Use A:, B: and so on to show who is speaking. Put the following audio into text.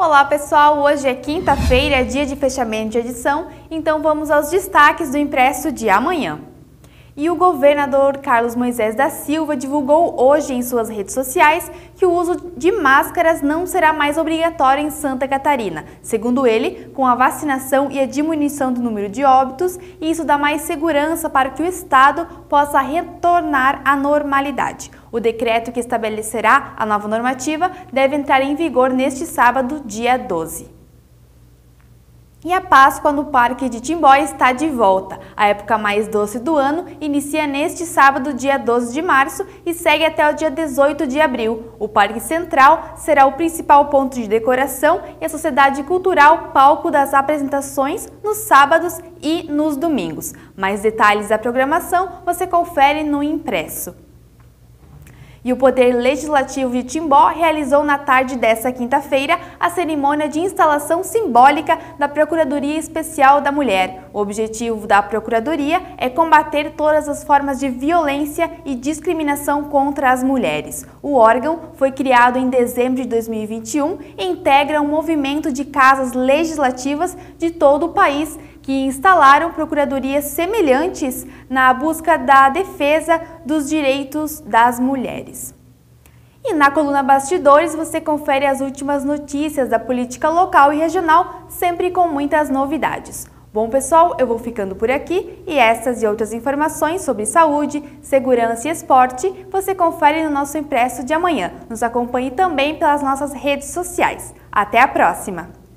A: Olá pessoal, hoje é quinta-feira, dia de fechamento de edição, então vamos aos destaques do impresso de amanhã. E o governador Carlos Moisés da Silva divulgou hoje em suas redes sociais que o uso de máscaras não será mais obrigatório em Santa Catarina. Segundo ele, com a vacinação e a diminuição do número de óbitos, isso dá mais segurança para que o Estado possa retornar à normalidade. O decreto que estabelecerá a nova normativa deve entrar em vigor neste sábado, dia 12. E a Páscoa no Parque de Timbó está de volta. A época mais doce do ano inicia neste sábado, dia 12 de março, e segue até o dia 18 de abril. O Parque Central será o principal ponto de decoração e a Sociedade Cultural palco das apresentações nos sábados e nos domingos. Mais detalhes da programação você confere no impresso. E o Poder Legislativo de Timbó realizou na tarde desta quinta-feira a cerimônia de instalação simbólica da Procuradoria Especial da Mulher. O objetivo da Procuradoria é combater todas as formas de violência e discriminação contra as mulheres. O órgão foi criado em dezembro de 2021 e integra um movimento de casas legislativas de todo o país que instalaram procuradorias semelhantes na busca da defesa dos direitos das mulheres. E na coluna Bastidores você confere as últimas notícias da política local e regional, sempre com muitas novidades. Bom, pessoal, eu vou ficando por aqui e essas e outras informações sobre saúde, segurança e esporte você confere no nosso impresso de amanhã. Nos acompanhe também pelas nossas redes sociais. Até a próxima!